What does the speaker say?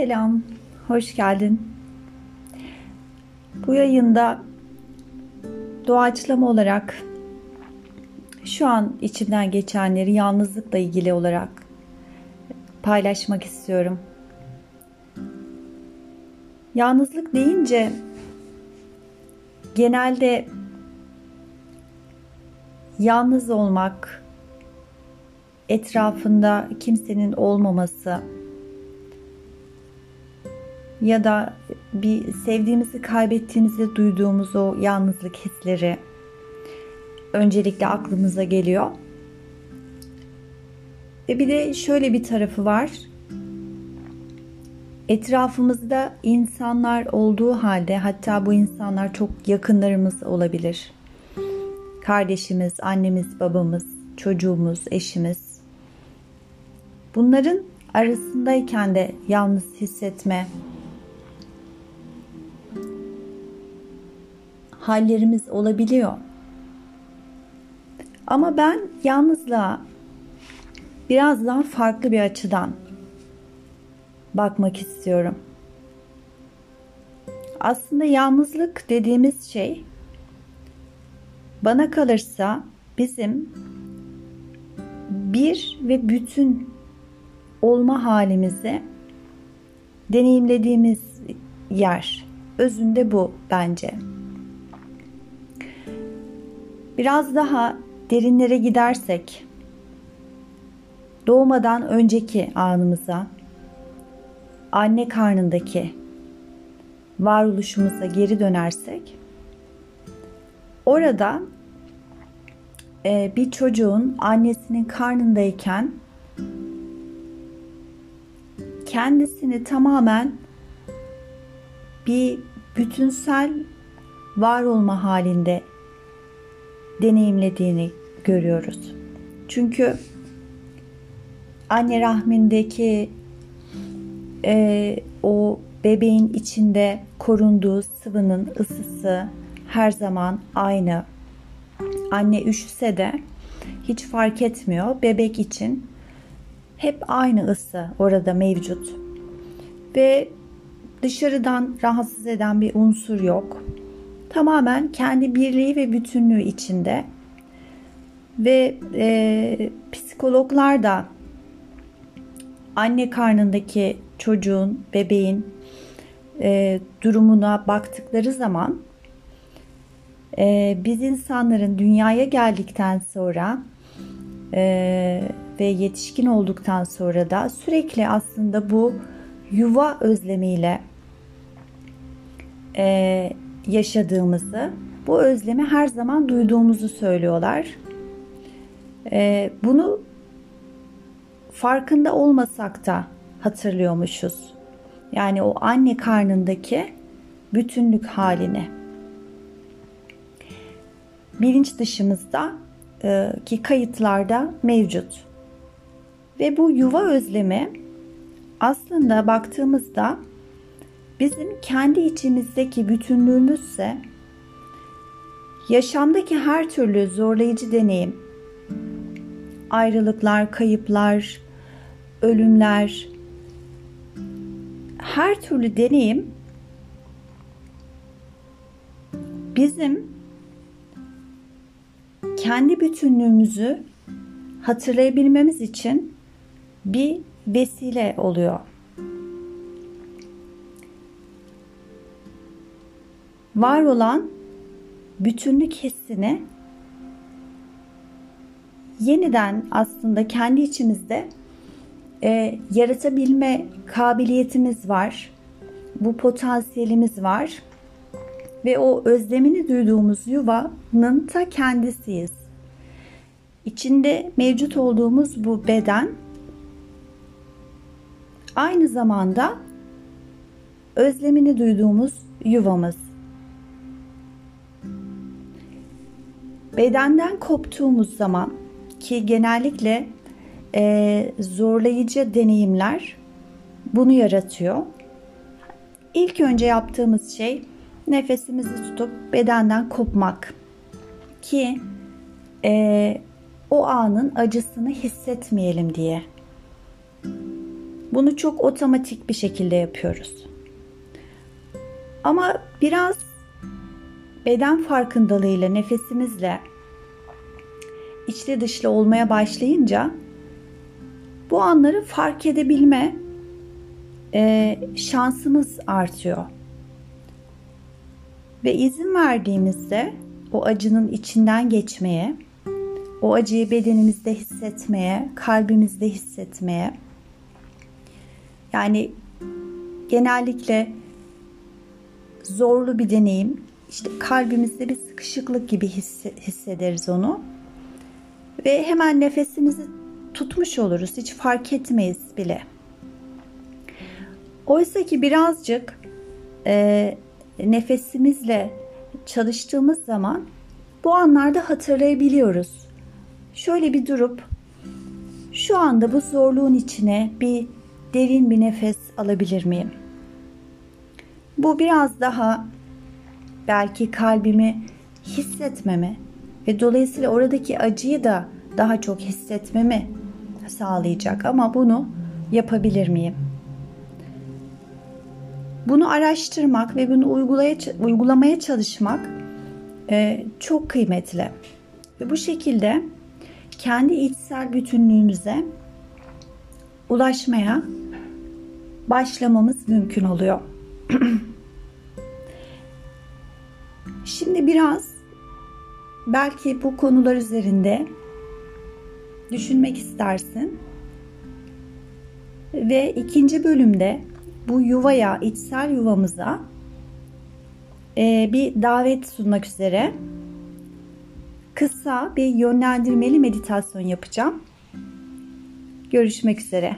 Selam, hoş geldin. Bu yayında doğaçlama olarak şu an içimden geçenleri yalnızlıkla ilgili olarak paylaşmak istiyorum. Yalnızlık deyince genelde yalnız olmak, etrafında kimsenin olmaması ya da bir sevdiğimizi kaybettiğimizde duyduğumuz o yalnızlık hisleri öncelikle aklımıza geliyor. Ve bir de şöyle bir tarafı var. Etrafımızda insanlar olduğu halde hatta bu insanlar çok yakınlarımız olabilir. Kardeşimiz, annemiz, babamız, çocuğumuz, eşimiz. Bunların arasındayken de yalnız hissetme, hallerimiz olabiliyor. Ama ben yalnızlığa biraz daha farklı bir açıdan bakmak istiyorum. Aslında yalnızlık dediğimiz şey bana kalırsa bizim bir ve bütün olma halimizi deneyimlediğimiz yer. Özünde bu bence. Biraz daha derinlere gidersek doğmadan önceki anımıza anne karnındaki varoluşumuza geri dönersek orada e, bir çocuğun annesinin karnındayken kendisini tamamen bir bütünsel var olma halinde deneyimlediğini görüyoruz. Çünkü anne rahmindeki e, o bebeğin içinde korunduğu sıvının ısısı her zaman aynı. Anne üşüse de hiç fark etmiyor. Bebek için hep aynı ısı orada mevcut. Ve dışarıdan rahatsız eden bir unsur yok tamamen kendi birliği ve bütünlüğü içinde. Ve e, psikologlar da anne karnındaki çocuğun, bebeğin e, durumuna baktıkları zaman e, biz insanların dünyaya geldikten sonra e, ve yetişkin olduktan sonra da sürekli aslında bu yuva özlemiyle e, yaşadığımızı, bu özlemi her zaman duyduğumuzu söylüyorlar. Ee, bunu farkında olmasak da hatırlıyormuşuz. Yani o anne karnındaki bütünlük halini. Bilinç dışımızda e, ki kayıtlarda mevcut. Ve bu yuva özlemi aslında baktığımızda bizim kendi içimizdeki bütünlüğümüzse yaşamdaki her türlü zorlayıcı deneyim, ayrılıklar, kayıplar, ölümler, her türlü deneyim bizim kendi bütünlüğümüzü hatırlayabilmemiz için bir vesile oluyor. Var olan bütünlük hissini yeniden aslında kendi içimizde e, yaratabilme kabiliyetimiz var. Bu potansiyelimiz var. Ve o özlemini duyduğumuz yuvanın ta kendisiyiz. İçinde mevcut olduğumuz bu beden aynı zamanda özlemini duyduğumuz yuvamız. Bedenden koptuğumuz zaman ki genellikle e, zorlayıcı deneyimler bunu yaratıyor. İlk önce yaptığımız şey nefesimizi tutup bedenden kopmak ki e, o anın acısını hissetmeyelim diye. Bunu çok otomatik bir şekilde yapıyoruz. Ama biraz beden farkındalığıyla, nefesimizle içli dışlı olmaya başlayınca bu anları fark edebilme e, şansımız artıyor. Ve izin verdiğimizde o acının içinden geçmeye, o acıyı bedenimizde hissetmeye, kalbimizde hissetmeye. Yani genellikle zorlu bir deneyim. İşte kalbimizde bir sıkışıklık gibi hissederiz onu. Ve hemen nefesimizi tutmuş oluruz. Hiç fark etmeyiz bile. Oysa ki birazcık e, nefesimizle çalıştığımız zaman bu anlarda hatırlayabiliyoruz. Şöyle bir durup şu anda bu zorluğun içine bir derin bir nefes alabilir miyim? Bu biraz daha belki kalbimi hissetmeme ve dolayısıyla oradaki acıyı da daha çok hissetmemi sağlayacak ama bunu yapabilir miyim? Bunu araştırmak ve bunu uygulamaya çalışmak e, çok kıymetli. Ve bu şekilde kendi içsel bütünlüğümüze ulaşmaya başlamamız mümkün oluyor. Şimdi biraz belki bu konular üzerinde düşünmek istersin. Ve ikinci bölümde bu yuvaya, içsel yuvamıza e, bir davet sunmak üzere kısa bir yönlendirmeli meditasyon yapacağım. Görüşmek üzere.